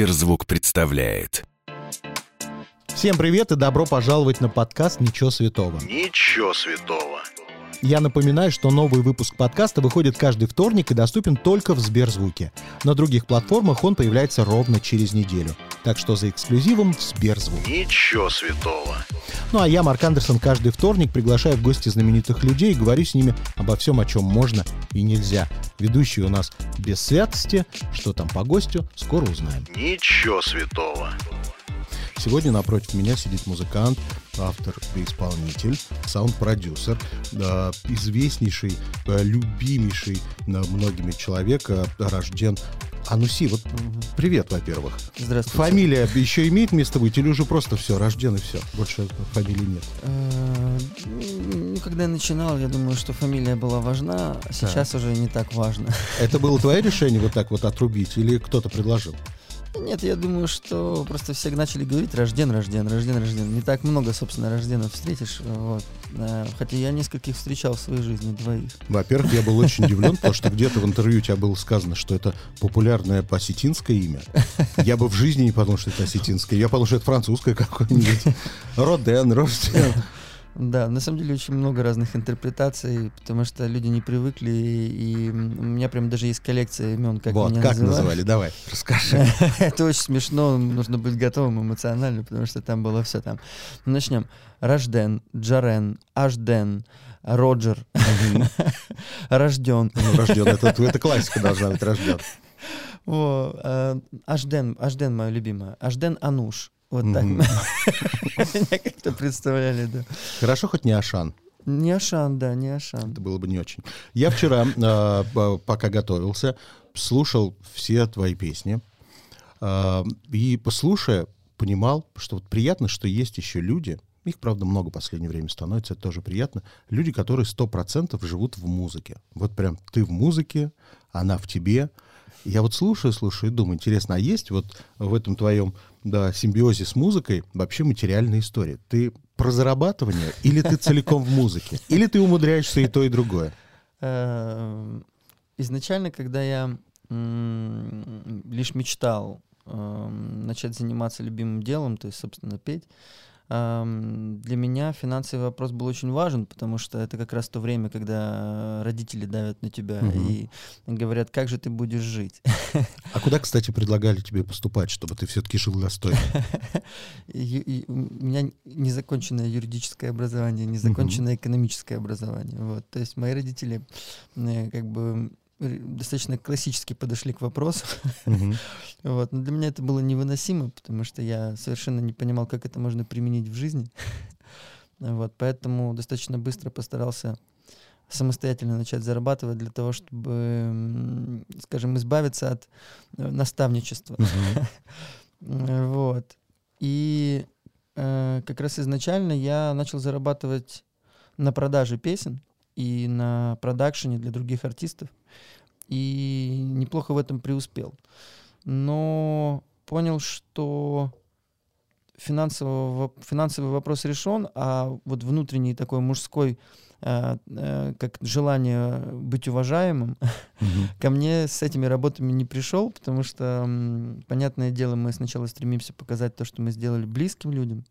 Сберзвук представляет. Всем привет и добро пожаловать на подкаст «Ничего святого». Ничего святого. Я напоминаю, что новый выпуск подкаста выходит каждый вторник и доступен только в Сберзвуке. На других платформах он появляется ровно через неделю. Так что за эксклюзивом в Сберзвук. Ничего святого. Ну а я, Марк Андерсон, каждый вторник приглашаю в гости знаменитых людей и говорю с ними обо всем, о чем можно и нельзя. Ведущий у нас без святости. Что там по гостю, скоро узнаем. Ничего святого. Сегодня напротив меня сидит музыкант, автор и исполнитель, саунд-продюсер, э, известнейший, э, любимейший э, многими человек, рожден Ануси, вот привет, во-первых. Здравствуйте. Фамилия еще имеет место быть или уже просто все, рожден и все? Больше фамилии нет. Ну, когда я начинал, я думаю, что фамилия была важна, а сейчас уже не так важно. Это было твое решение вот так вот отрубить или кто-то предложил? Нет, я думаю, что просто все начали говорить рожден, рожден, рожден, рожден. Не так много, собственно, рожденов встретишь. Вот. Э, Хотя я нескольких встречал в своей жизни, двоих. Во-первых, я был очень удивлен, потому что где-то в интервью у тебя было сказано, что это популярное осетинское имя. Я бы в жизни не подумал, что это осетинское. Я подумал, что это французское какое-нибудь. Роден, Рожден. Да, на самом деле очень много разных интерпретаций, потому что люди не привыкли, и у меня прям даже есть коллекция имен, как Вот, меня как называют. называли? Давай, расскажи. Это очень смешно, нужно быть готовым эмоционально, потому что там было все там. Ну, Начнем. Рожден, Джарен, Ажден, Роджер, Рожден. Ну, Рожден, это, это классика должна быть, рожден. Э, Ажден, Ажден моя любимая. Ажден Ануш. Вот так. Меня как-то представляли, да. Хорошо, хоть не Ашан. Не Ашан, да, не Ашан. Это было бы не очень. Я вчера, э, п- пока готовился, слушал все твои песни. э, И, послушая, понимал, что вот приятно, что есть еще люди, их, правда, много в последнее время становится, это тоже приятно, люди, которые сто процентов живут в музыке. Вот прям ты в музыке, она в тебе. Я вот слушаю, слушаю и думаю, интересно, а есть вот в этом твоем да, симбиозе с музыкой вообще материальная история? Ты про зарабатывание или ты целиком в музыке? Или ты умудряешься и то, и другое? Э, Изначально, когда я лишь мечтал эм, начать заниматься любимым делом, то есть, собственно, петь, эм, для меня финансовый вопрос был очень важен, потому что это как раз то время, когда родители давят на тебя Мгм. и говорят, как же ты будешь жить. А куда, кстати, предлагали тебе поступать, чтобы ты все-таки жил достойно? У меня незаконченное юридическое образование, незаконченное экономическое образование. Вот. То есть мои родители э, как бы достаточно классически подошли к вопросу. Вот. Но для меня это было невыносимо, потому что я совершенно не понимал, как это можно применить в жизни. Вот. Поэтому достаточно быстро постарался самостоятельно начать зарабатывать для того, чтобы, скажем, избавиться от э, наставничества. Вот. И э, как раз изначально я начал зарабатывать на продаже песен и на продакшене для других артистов. И неплохо в этом преуспел. Но понял, что финансового, финансовый вопрос решен, а вот внутренний такой мужской, как желание быть уважаемым, ко мне с этими работами не пришел, потому что, понятное дело, мы сначала стремимся показать то, что мы сделали близким людям,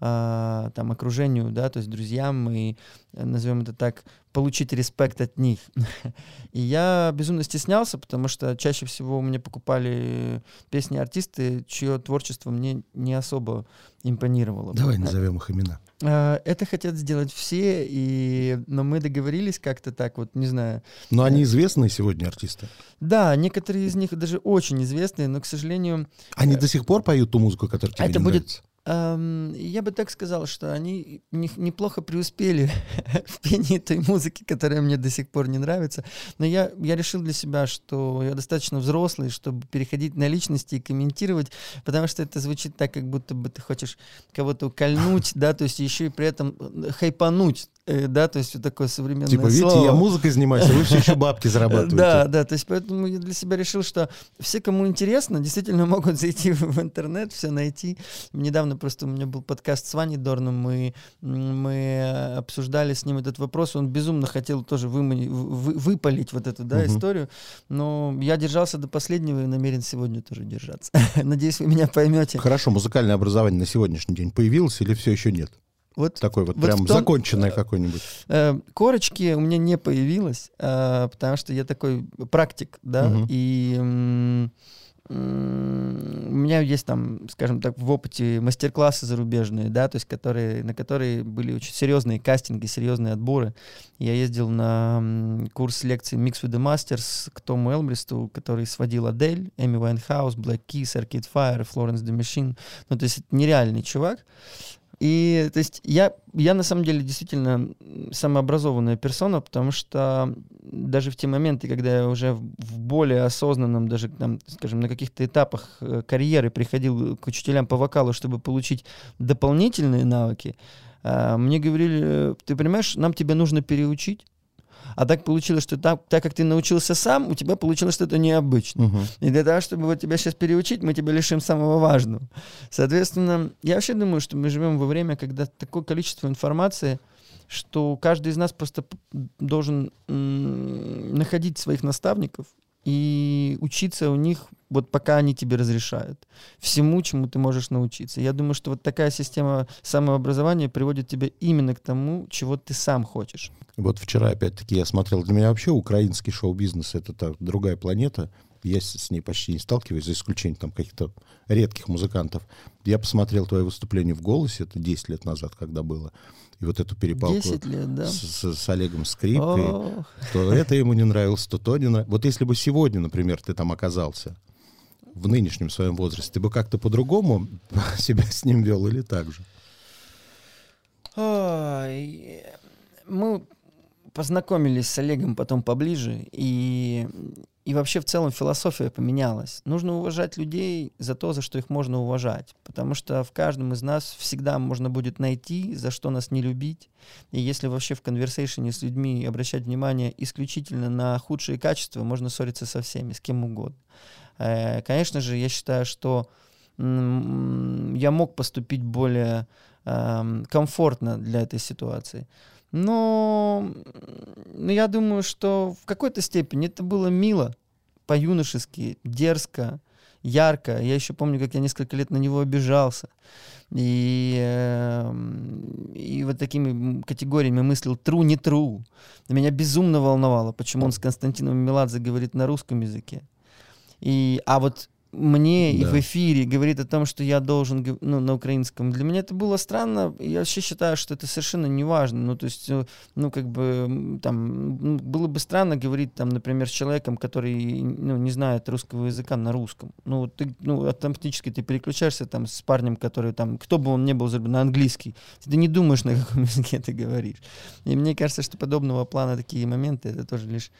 а, там, окружению, да, то есть друзьям, и, э, назовем это так, получить респект от них. И я безумно стеснялся, потому что чаще всего у меня покупали песни артисты, чье творчество мне не особо импонировало. бы. Давай назовем их имена. А, Это хотят сделать все, и... но мы договорились как-то так, вот, не знаю, Но они известные сегодня артисты. да, некоторые из них даже очень известные, но, к сожалению, Они до сих пор поют ту музыку, которая тебе Это не будет- нравится? Эм, я бы так сказал, что они не- неплохо преуспели в пении той музыки, которая мне до сих пор не нравится. Но я, я решил для себя, что я достаточно взрослый, чтобы переходить на личности и комментировать, потому что это звучит так, как будто бы ты хочешь кого-то укольнуть, да, то есть еще и при этом э, хайпануть да, то есть вот такое современное Типа, видите, слово. я музыкой занимаюсь, а вы все еще бабки зарабатываете. Да, да, то есть поэтому я для себя решил, что все, кому интересно, действительно могут зайти в интернет, все найти. Недавно просто у меня был подкаст с Ваней Дорном, мы, мы обсуждали с ним этот вопрос, он безумно хотел тоже вымани- вы- выпалить вот эту да, Мгм. историю, но я держался до последнего и намерен сегодня тоже держаться. Надеюсь, вы меня поймете. Хорошо, музыкальное образование на сегодняшний день появилось или все еще нет? Вот Такое вот Вот прям том- законченное какое-нибудь. Э, корочки у меня не появилось, э, потому что я такой практик, да, Мгм. и у меня есть там, скажем так, в опыте мастер-классы зарубежные, да, то есть которые, на которые были очень серьезные кастинги, серьезные отборы. Я ездил на курс лекций Mix with the Masters к Тому Элмхерсту, который сводил Адель, Эми Вайнхаус, Black Keys, Arcade Fire, Florence the Machine. Ну, то есть это нереальный чувак. И, то есть, я, я на самом деле действительно самообразованная персона, потому что даже в те моменты, когда я уже в, более осознанном, даже, там, скажем, на каких-то этапах э, карьеры приходил к учителям по вокалу, чтобы получить дополнительные навыки, а, мне говорили, ты понимаешь, нам тебя нужно переучить, а так получилось, что так, так как ты научился сам, у тебя получилось что-то необычное. Мгм. И для того, чтобы вот тебя сейчас переучить, мы тебя лишим самого важного. Соответственно, я вообще думаю, что мы живем во время, когда такое количество информации, что каждый из нас просто должен находить своих наставников и учиться у них, вот пока они тебе разрешают, всему, чему ты можешь научиться. Я думаю, что вот такая система самообразования приводит тебя именно к тому, чего ты сам хочешь. Вот вчера, опять-таки, я смотрел, для меня вообще украинский шоу-бизнес — это так, другая планета. Я с, ней почти не сталкиваюсь, за исключением там каких-то редких музыкантов. Я посмотрел твое выступление в «Голосе», это 10 лет назад, когда было, и вот эту перепалку 10 лет, да? с, с- с Олегом Скрипкой, то это ему не нравилось, то то не нравилось. Вот если бы сегодня, например, ты там оказался, в нынешнем своем возрасте, ты бы как-то по-другому себя с ним вел или так же? Мы познакомились с Олегом потом поближе, и, и вообще в целом философия поменялась. Нужно уважать людей за то, за что их можно уважать, потому что в каждом из нас всегда можно будет найти, за что нас не любить. И если вообще в конверсейшене с людьми обращать внимание исключительно на худшие качества, можно ссориться со всеми, с кем угодно. Э, Конечно же, я считаю, что я мог поступить более эм, комфортно для этой ситуации. Но м, я думаю, что в какой-то степени это было мило, по-юношески, дерзко, ярко. Я еще помню, как я несколько лет на него обижался. И, эм, и вот такими категориями мыслил true, не true. Меня безумно волновало, почему он с Константином Меладзе говорит на русском языке. И, а вот мне и Да. в эфире говорит о том, что я должен ну, на украинском. Для меня это было странно. Я вообще считаю, что это совершенно не важно. Ну, то есть, э, ну, как бы, там, м, было бы странно говорить, там, например, с человеком, который, ну, не знает русского языка на русском. Ну, ты, ну, автоматически ты переключаешься там с парнем, который там, кто бы он ни был, на английский. Ты не думаешь, на каком языке ты говоришь. И мне кажется, что подобного плана такие моменты, это тоже лишь,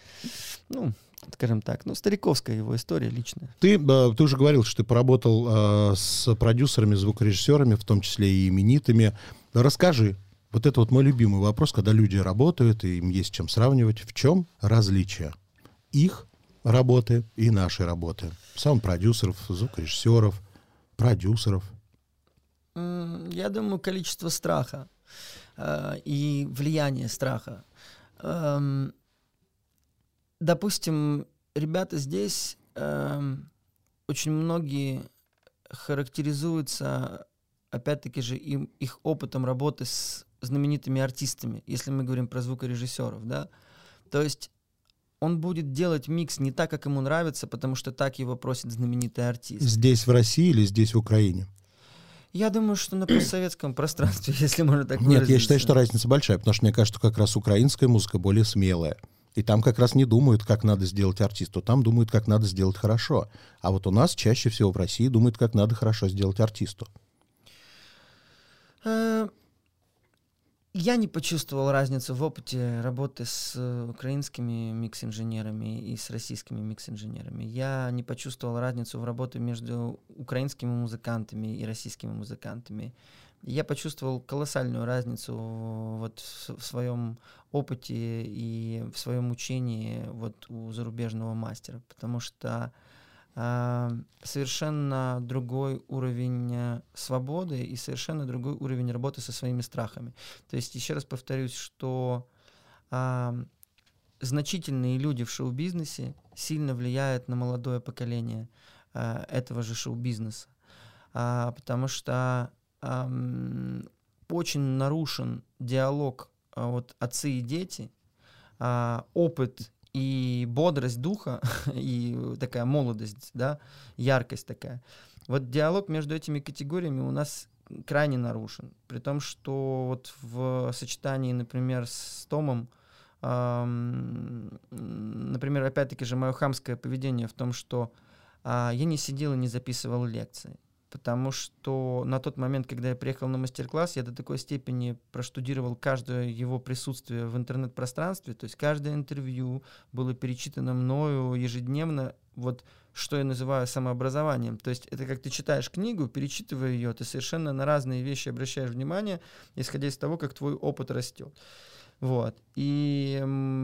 ну, скажем так, ну, стариковская его история личная. Ты, э, ты уже говорил, что ты поработал э, с продюсерами, звукорежиссерами, в том числе и именитыми. Расскажи, вот это вот мой любимый вопрос, когда люди работают, и им есть чем сравнивать. В чем различие их работы и нашей работы? Саунд-продюсеров, звукорежиссеров, продюсеров. Я думаю, количество страха э, и влияние страха. Эм, допустим, ребята здесь эм, очень многие характеризуются, опять-таки же, им, их опытом работы с знаменитыми артистами, если мы говорим про звукорежиссеров, да. То есть он будет делать микс не так, как ему нравится, потому что так его просит знаменитый артист. Здесь в России или здесь в Украине? Я думаю, что на постсоветском пространстве, если можно так Нет, я считаю, что разница большая, потому что мне кажется, что как раз украинская музыка более смелая. И там как раз не думают, как надо сделать артисту, там думают, как надо сделать хорошо. А вот у нас чаще всего в России думают, как надо хорошо сделать артисту. Э, Я не почувствовал разницу в опыте работы с э, украинскими микс-инженерами и с российскими микс-инженерами. Я не почувствовал разницу в работе между украинскими музыкантами и российскими музыкантами. Я почувствовал колоссальную разницу вот в, своем опыте и в своем учении вот у зарубежного мастера, потому что э, совершенно другой уровень э, свободы и совершенно другой уровень работы со своими страхами. То есть еще раз повторюсь, что э, значительные люди в шоу-бизнесе сильно влияют на молодое поколение э, этого же шоу-бизнеса, э, потому что очень нарушен диалог э, вот отцы и дети, э, опыт и бодрость духа, и такая молодость, да, яркость такая. Вот диалог между этими категориями у нас крайне нарушен. При том, что вот в сочетании, например, с Томом, эм, например, опять-таки же мое хамское поведение в том, что э, я не сидел и не записывал лекции потому что на тот момент, когда я приехал на мастер-класс, я до такой степени проштудировал каждое его присутствие в интернет-пространстве, то есть каждое интервью было перечитано мною ежедневно, вот что я называю самообразованием. То есть это как ты читаешь книгу, перечитывая ее, ты совершенно на разные вещи обращаешь внимание, исходя из того, как твой опыт растет. Вот. И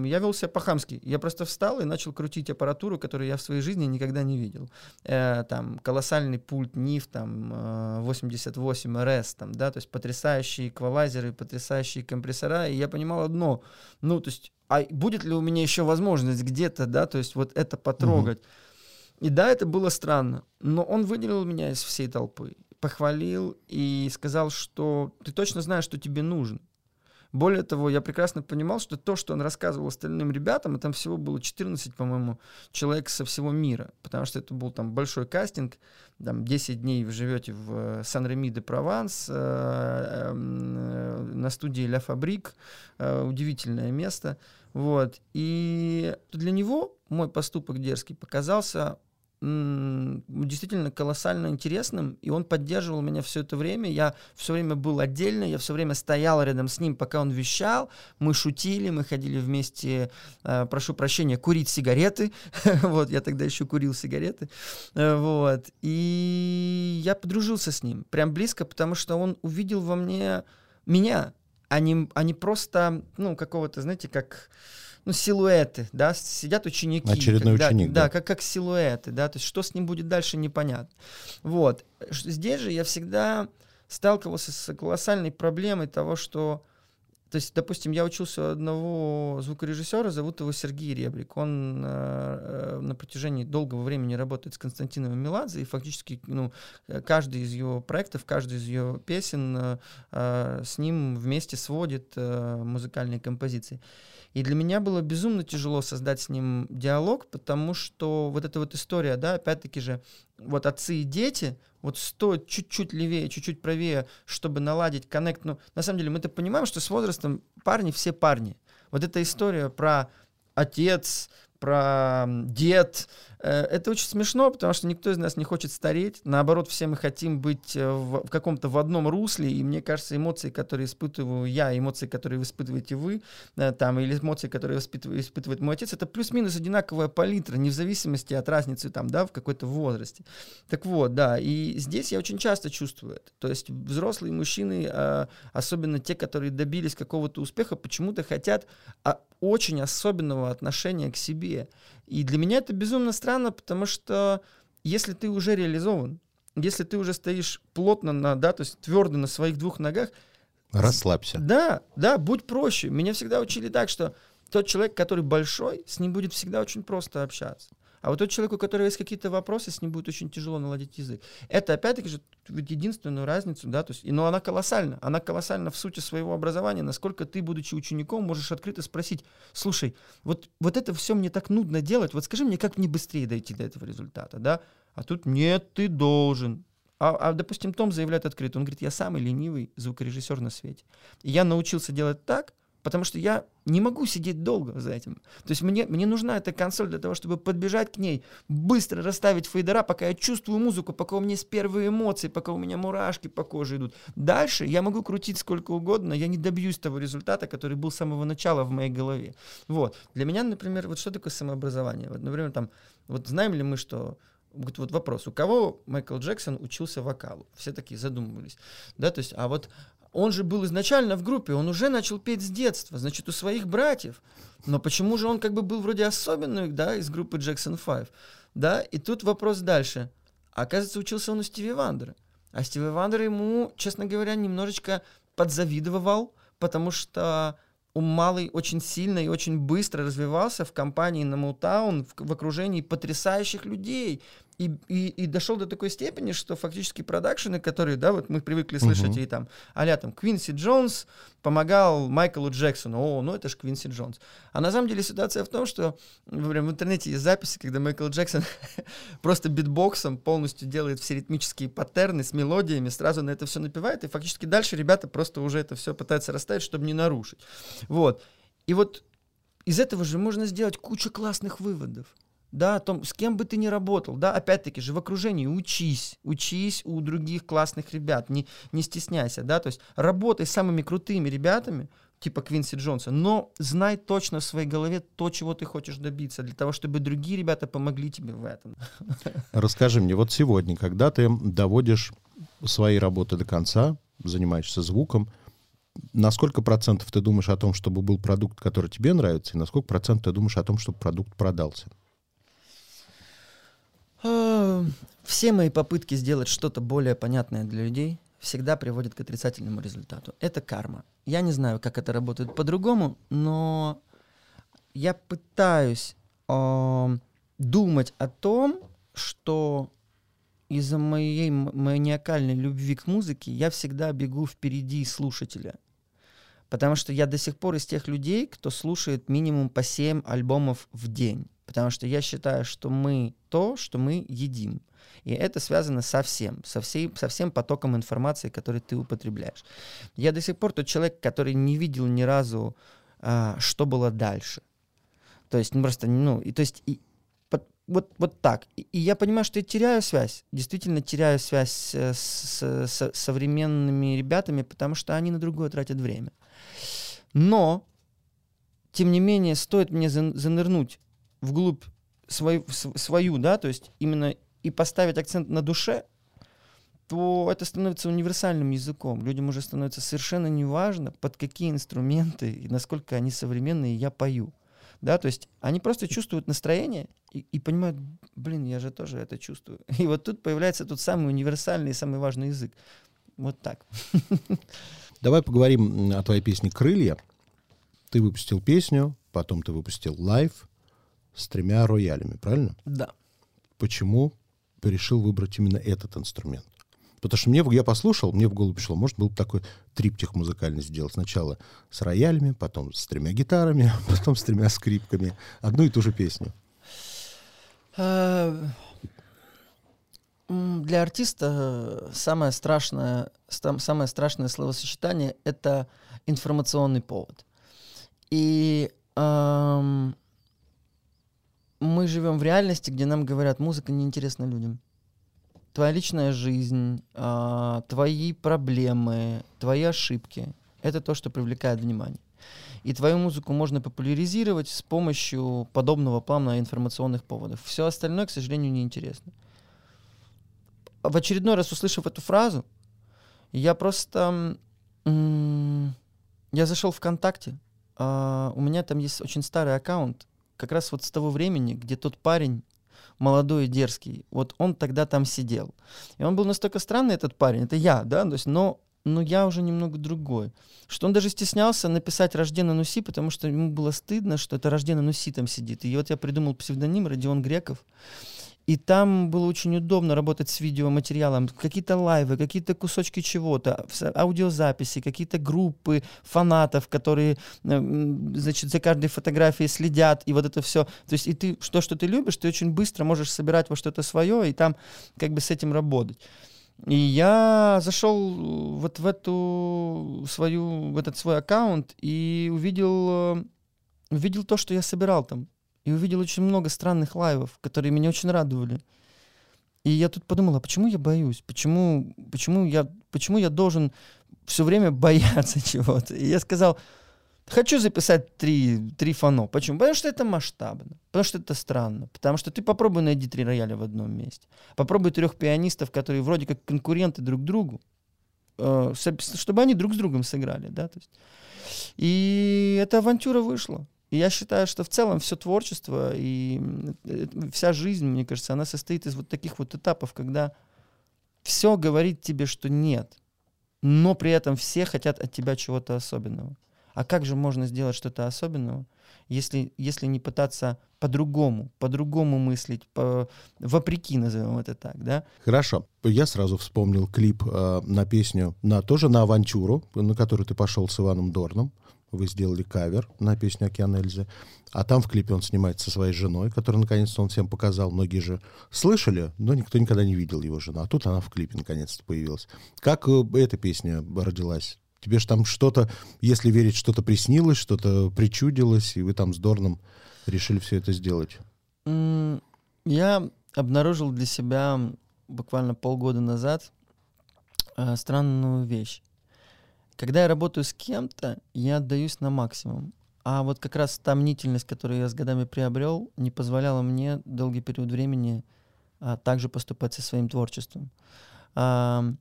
я вел себя по-хамски. Я просто встал и начал крутить аппаратуру, которую я в своей жизни никогда не видел. Э, там колоссальный пульт NIF, там э, 88 RS, там, да, то есть потрясающие эквалайзеры, потрясающие компрессора. И я понимал одно, ну, то есть, а будет ли у меня еще возможность где-то, да, то есть вот это потрогать. Mm-hmm. И да, это было странно, но он выделил меня из всей толпы, похвалил и сказал, что ты точно знаешь, что тебе нужно. Более того, я прекрасно понимал, что то, что он рассказывал остальным ребятам, и там всего было 14, по-моему, человек со всего мира, потому что это был там большой кастинг, там 10 дней вы живете в Сан-Реми де Прованс, э, эм, э, на студии Ля Фабрик, э, удивительное место, вот, и для него мой поступок дерзкий показался действительно колоссально интересным, и он поддерживал меня все это время. Я все время был отдельно, я все время стоял рядом с ним, пока он вещал. Мы шутили, мы ходили вместе, э, прошу прощения, курить сигареты. вот, я тогда еще курил сигареты. Э, вот, и я подружился с ним прям близко, потому что он увидел во мне меня, а не, а не просто, ну, какого-то, знаете, как ну, силуэты, да, сидят ученики. Очередной как, ученик, да. да. Да, как, как силуэты, да, то есть что с ним будет дальше, непонятно. Вот. Здесь же я всегда сталкивался с колоссальной проблемой того, что то есть, допустим, я учился у одного звукорежиссера, зовут его Сергей Ребрик. Он э, э, на протяжении долгого времени работает с Константином Меладзе, и фактически ну, каждый из его проектов, каждый из его песен э, э, с ним вместе сводит э, музыкальные композиции. И для меня было безумно тяжело создать с ним диалог, потому что вот эта вот история, да, опять-таки же, вот отцы и дети, вот стоит чуть-чуть левее, чуть-чуть правее, чтобы наладить коннект. Ну, на самом деле, мы-то понимаем, что с возрастом парни все парни. Вот эта история про отец, про дед. Э, это очень смешно, потому что никто из нас не хочет стареть. Наоборот, все мы хотим быть э, в, в каком-то в одном русле. И мне кажется, эмоции, которые испытываю я, эмоции, которые испытываете вы, э, там, или эмоции, которые испытывает, испытывает мой отец, это плюс-минус одинаковая палитра, не в зависимости от разницы там, да, в какой-то возрасте. Так вот, да, и здесь я очень часто чувствую это. То есть взрослые мужчины, особенно те, которые добились какого-то успеха, почему-то хотят а, очень особенного отношения к себе. И для меня это безумно странно, потому что если ты уже реализован, если ты уже стоишь плотно на, да, то есть твердо на своих двух ногах, Расслабься. Да, да, будь проще. Меня всегда учили так, что тот человек, который большой, с ним будет всегда очень просто общаться. А вот тот человек, у которого есть какие-то вопросы, с ним будет очень тяжело наладить язык. Это, опять-таки же, единственную разницу, да, то есть, но она колоссальна. Она колоссальна в сути своего образования, насколько ты, будучи учеником, можешь открыто спросить, слушай, вот, вот это все мне так нудно делать, вот скажи мне, как мне быстрее дойти до этого результата, да? А тут нет, ты должен. А, а, допустим, Том заявляет открыто, он говорит, я самый ленивый звукорежиссер на свете. И я научился делать так, Потому что я не могу сидеть долго за этим. То есть мне, мне нужна эта консоль для того, чтобы подбежать к ней, быстро расставить фейдера, пока я чувствую музыку, пока у меня есть первые эмоции, пока у меня мурашки по коже идут. Дальше я могу крутить сколько угодно, я не добьюсь того результата, который был с самого начала в моей голове. Вот. Для меня, например, вот что такое самообразование? Вот, например, там, вот знаем ли мы, что Вот, вот вопрос, у кого Майкл Джексон учился вокалу? Все такие задумывались. Да, то есть, а вот он же был изначально в группе, он уже начал петь с детства, значит, у своих братьев. Но почему же он как бы был вроде особенный, да, из группы Jackson 5? Да, и тут вопрос дальше. Оказывается, учился он у Стиви Вандера. А Стиви Вандер ему, честно говоря, немножечко подзавидовал, потому что он малый очень сильно и очень быстро развивался в компании на Motown, в, в окружении потрясающих людей. И, и, и дошел до такой степени, что фактически продакшены, которые, да, вот мы привыкли слышать, uh-huh. и там, а там, Квинси Джонс помогал Майклу Джексону, о, ну это же Квинси Джонс. А на самом деле ситуация в том, что прям в интернете есть записи, когда Майкл Джексон просто битбоксом полностью делает все ритмические паттерны с мелодиями, сразу на это все напевает, и фактически дальше ребята просто уже это все пытаются расставить, чтобы не нарушить. Вот. И вот из этого же можно сделать кучу классных выводов да, о том, с кем бы ты ни работал, да, опять-таки же в окружении учись, учись у других классных ребят, не, не стесняйся, да, то есть работай с самыми крутыми ребятами, типа Квинси Джонса, но знай точно в своей голове то, чего ты хочешь добиться, для того, чтобы другие ребята помогли тебе в этом. Расскажи мне, вот сегодня, когда ты доводишь свои работы до конца, занимаешься звуком, на сколько процентов ты думаешь о том, чтобы был продукт, который тебе нравится, и на сколько процентов ты думаешь о том, чтобы продукт продался? А, все мои попытки сделать что-то более понятное для людей всегда приводят к отрицательному результату. Это карма. Я не знаю, как это работает по-другому, но я пытаюсь э, думать о том, что из-за моей маниакальной любви к музыке я всегда бегу впереди слушателя. Потому что я до сих пор из тех людей, кто слушает минимум по 7 альбомов в день. Потому что я считаю, что мы то, что мы едим. И это связано со всем, со, всей, со всем потоком информации, который ты употребляешь. Я до сих пор тот человек, который не видел ни разу, а, что было дальше. То есть, ну, просто, ну, и то есть, и, вот, вот так. И, и я понимаю, что я теряю связь, действительно теряю связь с, с, с современными ребятами, потому что они на другое тратят время. Но, тем не менее, стоит мне занырнуть вглубь свою, свою, да, то есть именно и поставить акцент на душе, то это становится универсальным языком. Людям уже становится совершенно неважно, под какие инструменты и насколько они современные я пою. Да, то есть они просто чувствуют настроение и, и понимают, блин, я же тоже это чувствую. И вот тут появляется тот самый универсальный и самый важный язык. Вот так. Давай поговорим о твоей песне «Крылья». Ты выпустил песню, потом ты выпустил live, с тремя роялями, правильно? Да. Почему ты решил выбрать именно этот инструмент? Потому что мне, я послушал, мне в голову пришло, может, был бы такой триптих музыкальный сделать. Сначала с роялями, потом с тремя гитарами, потом с тремя скрипками. Одну и ту же песню. А, для артиста самое страшное, самое страшное словосочетание — это информационный повод. И эм, мы живем в реальности, где нам говорят, музыка неинтересна людям. Твоя личная жизнь, э, твои проблемы, твои ошибки — это то, что привлекает внимание. И твою музыку можно популяризировать с помощью подобного плана информационных поводов. Все остальное, к сожалению, неинтересно. В очередной раз услышав эту фразу, я просто... я зашел ВКонтакте. Uh, у меня там есть очень старый аккаунт, как раз вот с того времени, где тот парень, молодой и дерзкий, вот он тогда там сидел. И он был настолько странный, этот парень, это я, да, то есть, но, но я уже немного другой. Что он даже стеснялся написать «Рожден Нуси», потому что ему было стыдно, что это «Рожден Нуси» там сидит. И вот я придумал псевдоним Родион Греков. И там было очень удобно работать с видеоматериалом. Какие-то лайвы, какие-то кусочки чего-то, аудиозаписи, какие-то группы фанатов, которые, э, значит, за каждой фотографией следят, и вот это все. То есть и ты, то, что ты любишь, ты очень быстро можешь собирать во что-то свое, и там как бы с этим работать. И я зашел вот в эту свою, в этот свой аккаунт и увидел, э, увидел то, что я собирал там и увидел очень много странных лайвов, которые меня очень радовали. И я тут подумал, а почему я боюсь? Почему, почему, я, почему я должен все время бояться чего-то? И я сказал, Хочу записать три, три фано. Почему? Потому что это масштабно. Потому что это странно. Потому что ты попробуй найди три рояля в одном месте. Попробуй трех пианистов, которые вроде как конкуренты друг другу, э, чтобы они друг с другом сыграли. Да? То есть, и эта авантюра вышла. И я считаю, что в целом все творчество и вся жизнь, мне кажется, она состоит из вот таких вот этапов, когда все говорит тебе, что нет, но при этом все хотят от тебя чего-то особенного. А как же можно сделать что-то особенного, если, если не пытаться по-другому, по-другому мыслить, по, вопреки, назовем это так, да? Хорошо. Я сразу вспомнил клип э, на песню, на, тоже на «Авантюру», на которую ты пошел с Иваном Дорном вы сделали кавер на песню «Океан Эльзы», а там в клипе он снимается со своей женой, которую наконец-то он всем показал. Многие же слышали, но никто никогда не видел его жену. А тут она в клипе наконец-то появилась. Как э, эта песня родилась? Тебе же там что-то, если верить, что-то приснилось, что-то причудилось, и вы там с Дорном решили все это сделать? Я обнаружил для себя буквально полгода назад э, странную вещь. Когда я работаю с кем-то, я отдаюсь на максимум. А вот как раз та мнительность, которую я с годами приобрел, не позволяла мне долгий период времени а, также поступать со своим творчеством. А,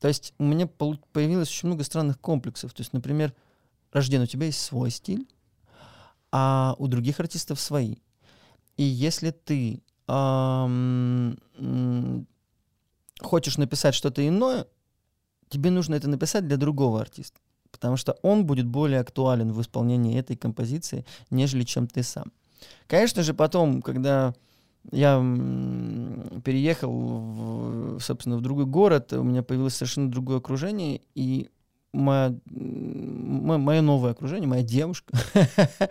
то есть у меня появилось очень много странных комплексов. То есть, например, Рожден, у тебя есть свой стиль, а у других артистов свои. И если ты эм, хочешь написать что-то иное, тебе нужно это написать для другого артиста, потому что он будет более актуален в исполнении этой композиции, нежели чем ты сам. Конечно же, потом, когда я переехал, в, собственно, в другой город, у меня появилось совершенно другое окружение, и моя, мое новое окружение, моя девушка,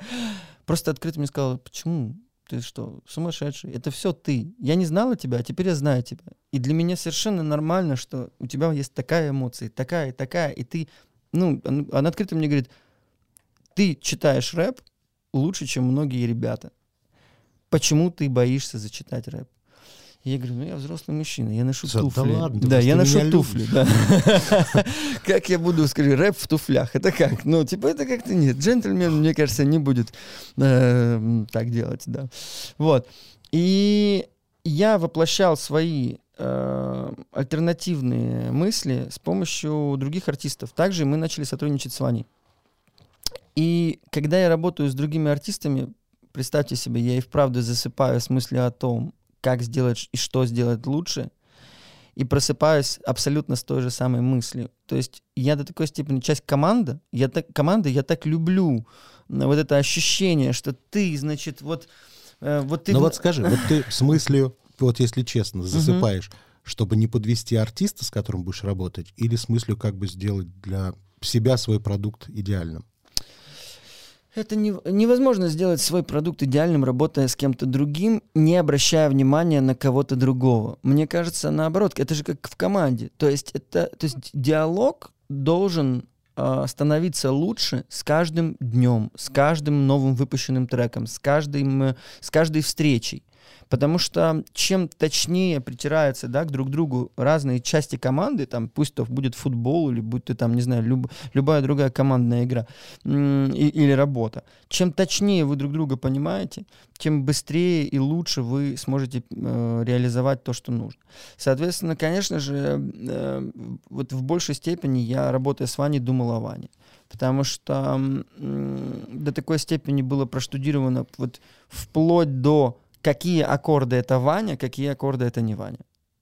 просто открыто мне сказала, почему ты что, сумасшедший? Это все ты. Я не знала тебя, а теперь я знаю тебя. И для меня совершенно нормально, что у тебя есть такая эмоция, такая такая, и ты, ну, она открыто мне говорит, ты читаешь рэп лучше, чем многие ребята. Почему ты боишься зачитать рэп? Я говорю, ну я взрослый мужчина, я ношу да, туфли. Да, ладно, да я ношу туфли, да. Как я буду, скажи, рэп в туфлях? Это как? Ну, типа, это как-то нет. Джентльмен, мне кажется, не будет э, так делать, да. Вот. И я воплощал свои э, альтернативные мысли с помощью других артистов. Также мы начали сотрудничать с Ваней. И когда я работаю с другими артистами, представьте себе, я и вправду засыпаю с мыслью о том, как сделать и что сделать лучше, и просыпаюсь абсолютно с той же самой мыслью. То есть я до такой степени часть команды, я так, команды, я так люблю вот это ощущение, что ты, значит, вот... Э, вот ты... Ну вот скажи, вот ты с мыслью, вот если честно, засыпаешь, чтобы не подвести артиста, с которым будешь работать, или с мыслью как бы сделать для себя свой продукт идеальным? Это не, невозможно сделать свой продукт идеальным, работая с кем-то другим, не обращая внимания на кого-то другого. Мне кажется, наоборот, это же как в команде. То есть, это, то есть диалог должен э, становиться лучше с каждым днем, с каждым новым выпущенным треком, с, каждым, с каждой встречей. Потому что чем точнее притираются да, к друг другу разные части команды, там, пусть то будет футбол или будь то там, не знаю, люб, любая другая командная игра и, или работа, чем точнее вы друг друга понимаете, тем быстрее и лучше вы сможете э, реализовать то, что нужно. Соответственно, конечно же, э, вот в большей степени я, работая с Ваней, думал о Ване потому что э, до такой степени было проштудировано вот вплоть до какие аккорды это Ваня, какие аккорды это не Ваня.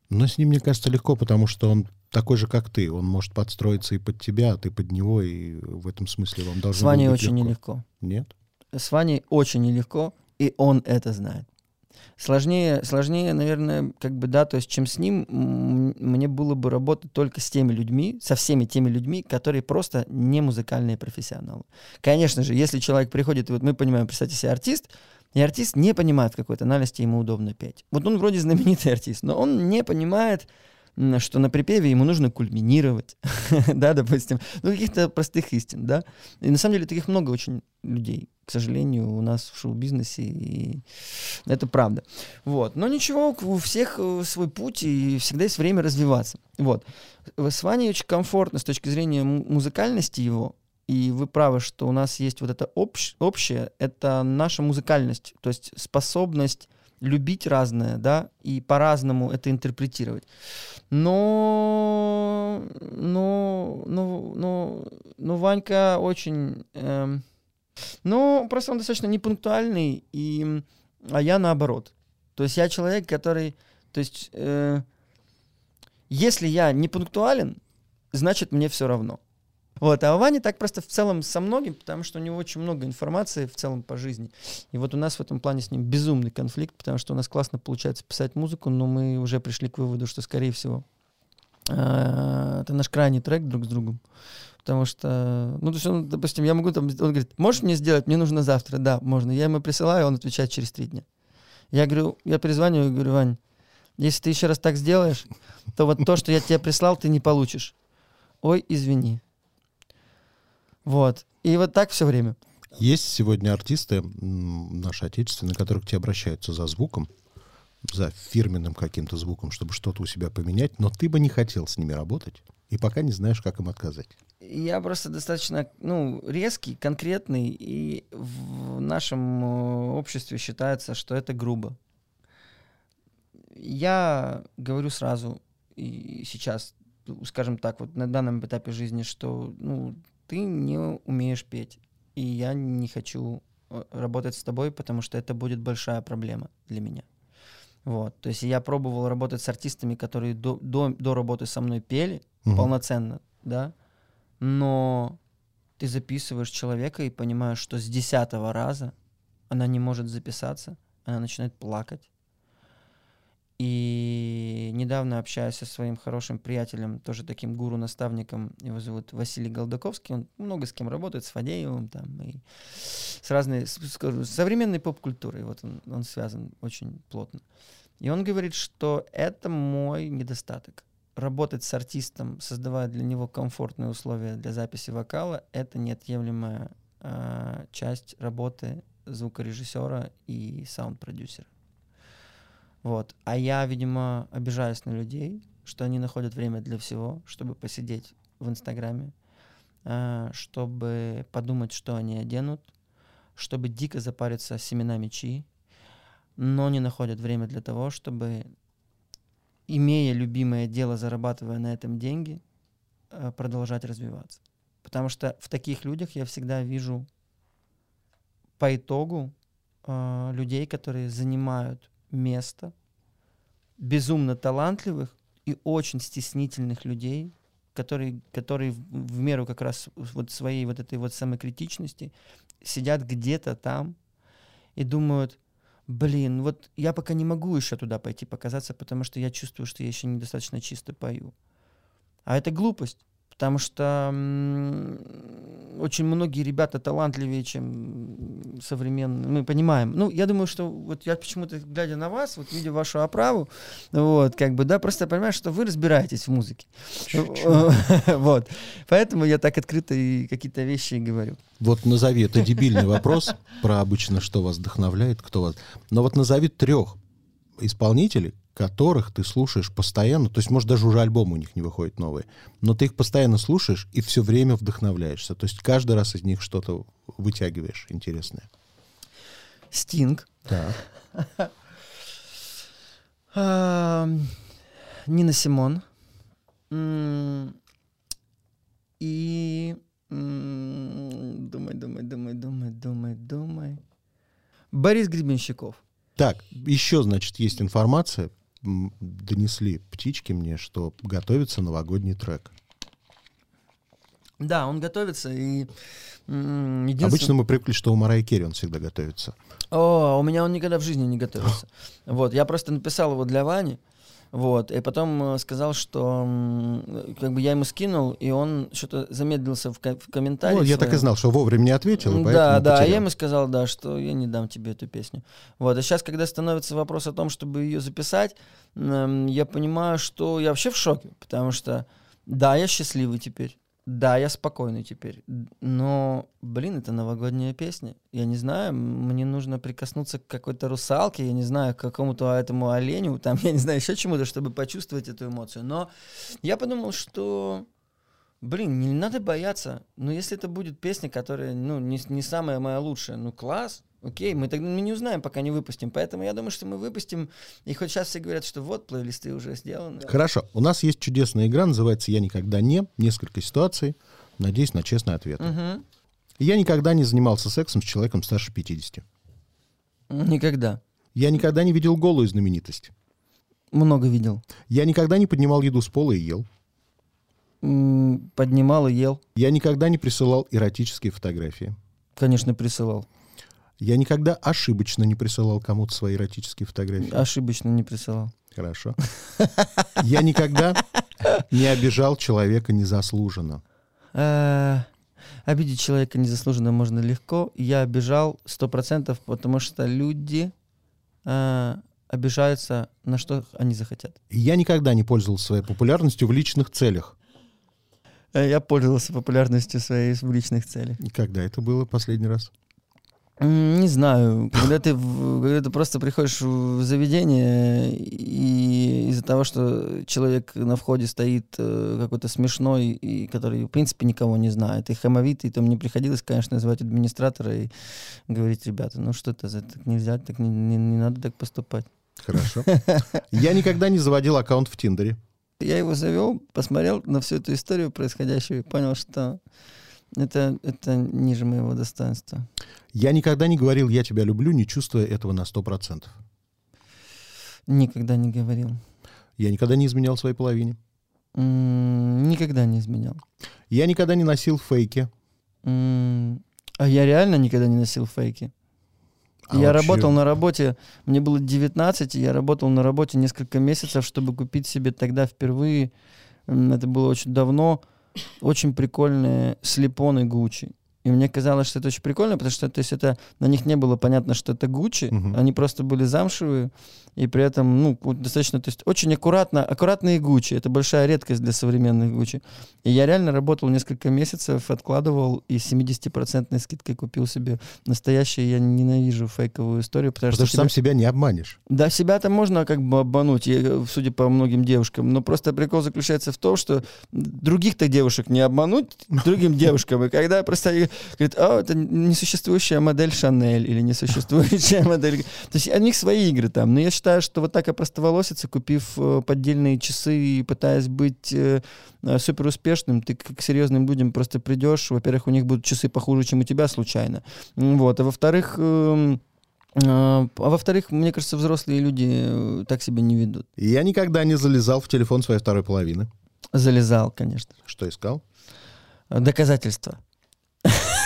Но с ним, мне кажется, легко, потому что он такой же, как ты. Он может подстроиться и под тебя, а ты под него, и в этом смысле вам должно С Ваней быть очень легко. нелегко. Нет? С Ваней очень нелегко, и он это знает. Сложнее, сложнее, наверное, как бы, да, то есть, чем с ним, мне было бы работать только с теми людьми, со всеми теми людьми, которые просто не музыкальные профессионалы. Конечно же, если человек приходит, и вот мы понимаем, представьте себе артист, и артист не понимает, в какой тональности ему удобно петь. Вот он вроде знаменитый артист, но он не понимает, что на припеве ему нужно кульминировать, да, допустим, ну, каких-то простых истин, да. И на самом деле таких много очень людей, к сожалению, у нас в шоу-бизнесе, и это правда. Вот. Но ничего, у всех э, свой путь, и всегда есть время развиваться. Вот. С Ваней очень комфортно с точки зрения музыкальности его, и вы правы, что у нас есть вот это общ, общее, это наша музыкальность, то есть способность любить разное, да, и по-разному это интерпретировать. Но, но, но, но, но Ванька очень, эм, ну, просто он достаточно непунктуальный, и, а я наоборот. То есть я человек, который, то есть, э, если я не пунктуален, значит мне все равно. Вот, а у так просто в целом со многим, потому что у него очень много информации в целом по жизни. И вот у нас в этом плане с ним безумный конфликт, потому что у нас классно получается писать музыку, но мы уже пришли к выводу, что, скорее всего, а, это наш крайний трек друг с другом. Потому что, ну, то есть он, допустим, я могу там, он говорит, можешь мне сделать, мне нужно завтра, да, можно. Я ему присылаю, он отвечает через три дня. Я говорю, я перезваниваю и говорю, Вань, если ты еще раз так сделаешь, то вот то, что я тебе прислал, ты не получишь. Ой, извини. Вот. И вот так все время. Есть сегодня артисты наши отечественные, которые к тебе обращаются за звуком, за фирменным каким-то звуком, чтобы что-то у себя поменять, но ты бы не хотел с ними работать, и пока не знаешь, как им отказать. Я просто достаточно ну, резкий, конкретный, и в нашем э, обществе считается, что это грубо. Я говорю сразу, и сейчас, скажем так, вот на данном этапе жизни, что ну, ты не умеешь петь, и я не хочу э, работать с тобой, потому что это будет большая проблема для меня. Вот. То есть я пробовал работать с артистами, которые до, до, до работы со мной пели угу. полноценно, да, но ты записываешь человека и понимаешь, что с десятого раза она не может записаться, она начинает плакать, и недавно общаясь со своим хорошим приятелем, тоже таким гуру-наставником, его зовут Василий Голдаковский, он много с кем работает, с Фадеевым там, и с разной, скажу, с современной поп-культурой, вот он, он связан очень плотно. И он говорит, что это мой недостаток. Работать с артистом, создавая для него комфортные условия для записи вокала, это неотъемлемая э, часть работы звукорежиссера и саунд-продюсера. Вот. А я, видимо, обижаюсь на людей, что они находят время для всего, чтобы посидеть в Инстаграме, а, чтобы подумать, что они оденут, чтобы дико запариться семенами чи, но не находят время для того, чтобы, имея любимое дело, зарабатывая на этом деньги, а, продолжать развиваться. Потому что в таких людях я всегда вижу по итогу э, людей, которые занимают место безумно талантливых и очень стеснительных людей, которые, которые в, меру как раз вот своей вот этой вот самокритичности сидят где-то там и думают, блин, вот я пока не могу еще туда пойти показаться, потому что я чувствую, что я еще недостаточно чисто пою. А это глупость. Потому что очень многие ребята талантливее, чем современные. Мы понимаем. Ну, я думаю, что вот я почему-то, глядя на вас, вот видя вашу оправу, вот, как бы, да, просто понимаю, что вы разбираетесь в музыке. Вот. Поэтому я так открыто и какие-то вещи говорю. Вот назови, это дебильный вопрос про обычно, что вас вдохновляет, кто вас... Но вот назови трех исполнителей, которых ты слушаешь постоянно, то есть, может, даже уже альбомы у них не выходят новые, но ты их постоянно слушаешь и все время вдохновляешься. То есть каждый раз из них что-то вытягиваешь интересное. Стинг. Да. Нина Симон. И думай, думай, думай, думай, думай, думай. Борис Гребенщиков. Так, еще, значит, есть информация донесли птички мне, что готовится новогодний трек. Да, он готовится, и единственное... Обычно мы привыкли, что у Марай Керри он всегда готовится. О, у меня он никогда в жизни не готовится. вот, я просто написал его для Вани, вот, и потом э, сказал, что как бы я ему скинул, и он что-то замедлился в, ко- в комментариях. Ну, я так и знал, что вовремя не ответил, Да, да, потерял. а я ему сказал, да, что я не дам тебе эту песню. Вот, а сейчас, когда становится вопрос о том, чтобы ее записать, я понимаю, что я вообще в шоке, потому что, да, я счастливый теперь, да, я спокойный теперь. Но, блин, это новогодняя песня. Я не знаю, мне нужно прикоснуться к какой-то русалке, я не знаю, к какому-то этому оленю, там, я не знаю, еще чему-то, чтобы почувствовать эту эмоцию. Но я подумал, что Блин, не надо бояться. Но если это будет песня, которая, ну, не, не самая моя лучшая, ну, класс, окей, мы тогда мы не узнаем, пока не выпустим. Поэтому я думаю, что мы выпустим, и хоть сейчас все говорят, что вот, плейлисты уже сделаны. Хорошо. У нас есть чудесная игра, называется «Я никогда не». Несколько ситуаций. Надеюсь на честный ответ. Мгм. Я никогда не занимался сексом с человеком старше 50. Никогда. Я никогда не видел голую знаменитость. Много видел. Я никогда не поднимал еду с пола и ел. Поднимал и ел. Я никогда не присылал эротические фотографии. Конечно, присылал. Я никогда ошибочно не присылал кому-то свои эротические фотографии. Ошибочно не присылал. Хорошо. Я никогда не обижал человека незаслуженно. Э, Обидеть человека незаслуженно можно легко. Я обижал сто процентов, потому что люди э, обижаются на что они захотят. Я никогда не пользовался своей популярностью в личных целях. Э, Я пользовался популярностью своей в личных целях. И Когда это было последний раз? Не знаю, когда ты, когда ты просто приходишь в заведение, и из-за того, что человек на входе стоит э, какой-то смешной, и который, в принципе, никого не знает, и хамовитый, то мне приходилось, конечно, звать администратора и говорить, ребята, ну что это за так нельзя, так не, не- не надо так поступать. Хорошо. Я никогда не заводил аккаунт в Тиндере. Я его завел, посмотрел на всю эту историю происходящую и понял, что это, это ниже моего достоинства. Я никогда не говорил «я тебя люблю», не чувствуя этого на 100%. Никогда не говорил. Я никогда не изменял своей половине. М, Никогда не изменял. Я никогда не носил фейки. М, А я реально никогда не носил фейки. А я вообще- работал на работе, мне было 19, и я работал на работе несколько месяцев, чтобы купить себе тогда впервые, это было очень давно, очень прикольные слепоны Гуччи. И мне казалось, что это очень прикольно, потому что то есть это, на них не было понятно, что это Гуччи, Мгм. они просто были замшевые, и при этом, ну, достаточно, то есть очень аккуратно, аккуратные Гуччи, это большая редкость для современных Гуччи. И я реально работал несколько месяцев, откладывал и с 70% скидкой купил себе настоящее. Я ненавижу фейковую историю, потому, Потому что тебя- сам себя не обманешь. да, себя-то можно как бы обмануть, я, судя по многим девушкам, но просто прикол заключается в том, что других-то девушек не обмануть другим девушкам. И когда просто они говорят, а, это несуществующая модель Шанель или несуществующая модель... То есть у них свои игры там. Но я считаю, что вот так опростоволоситься, купив э, поддельные часы и пытаясь быть э, э, супер успешным, ты к серьезным людям просто придешь, во-первых, у них будут часы похуже, чем у тебя случайно. Вот. А во-вторых, эм, а во-вторых, мне кажется, взрослые люди так себя не ведут. Я никогда не залезал в телефон своей второй половины. Залезал, конечно. Что искал? Доказательства.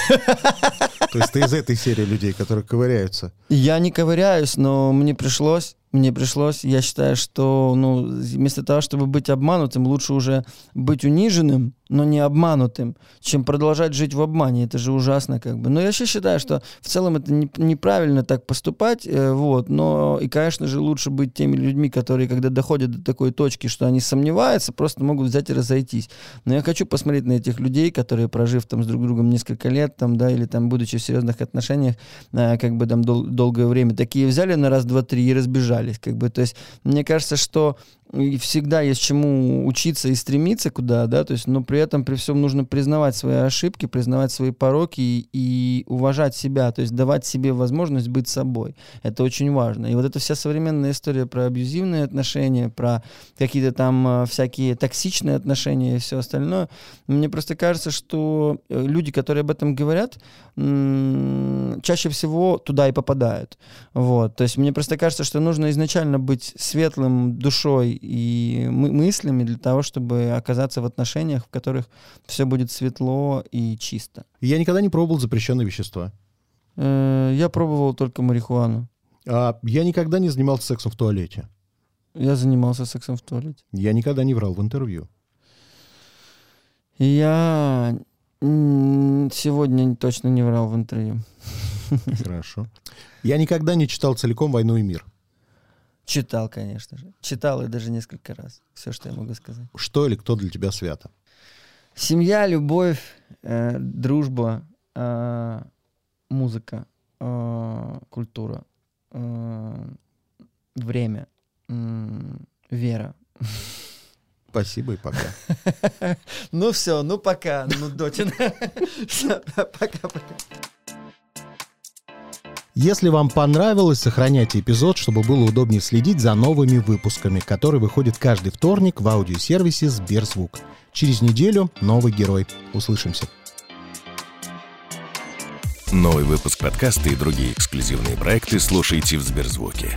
То есть ты из этой серии людей, которые ковыряются. Я не ковыряюсь, но мне пришлось, мне пришлось. Я считаю, что ну, вместо того, чтобы быть обманутым, лучше уже быть униженным, но не обманутым, чем продолжать жить в обмане. Это же ужасно как бы. Но я вообще считаю, что в целом это не- неправильно так поступать, э, вот. Но и, конечно же, лучше быть теми людьми, которые, когда доходят до такой точки, что они сомневаются, просто могут взять и разойтись. Но я хочу посмотреть на этих людей, которые, прожив там с друг другом несколько лет, там, да, или там, будучи в серьезных отношениях, э, как бы там дол- долгое время, такие взяли на раз, два, три и разбежались, как бы, то есть, мне кажется, что и всегда есть чему учиться и стремиться куда, да, то есть, но при этом, при всем нужно признавать свои ошибки, признавать свои пороки и, и уважать себя, то есть давать себе возможность быть собой. Это очень важно. И вот эта вся современная история про абьюзивные отношения, про какие-то там э, всякие токсичные отношения и все остальное, мне просто кажется, что э, люди, которые об этом говорят, чаще всего туда и попадают. Вот. То есть мне просто кажется, что нужно изначально быть светлым душой и мы- мыслями для того, чтобы оказаться в отношениях, в которых все будет светло и чисто. Я никогда не пробовал запрещенные вещества. Э, Я пробовал только марихуану. А я никогда не занимался сексом в туалете. Я занимался сексом в туалете. Я никогда не врал в интервью. Я сегодня точно не врал в интервью. Хорошо. Я никогда не читал целиком «Войну и мир». Читал, конечно же. Читал и даже несколько раз. Все, что я могу сказать. Что или кто для тебя свято? Семья, любовь, э, дружба, э, музыка, э, культура, э, время, м, вера. Спасибо и пока. Ну все, ну пока, ну Дотин. Пока-пока. Если вам понравилось, сохраняйте эпизод, чтобы было удобнее следить за новыми выпусками, которые выходят каждый вторник в аудиосервисе Сберзвук. Через неделю новый герой. Услышимся. Новый выпуск подкаста и другие эксклюзивные проекты слушайте в Сберзвуке.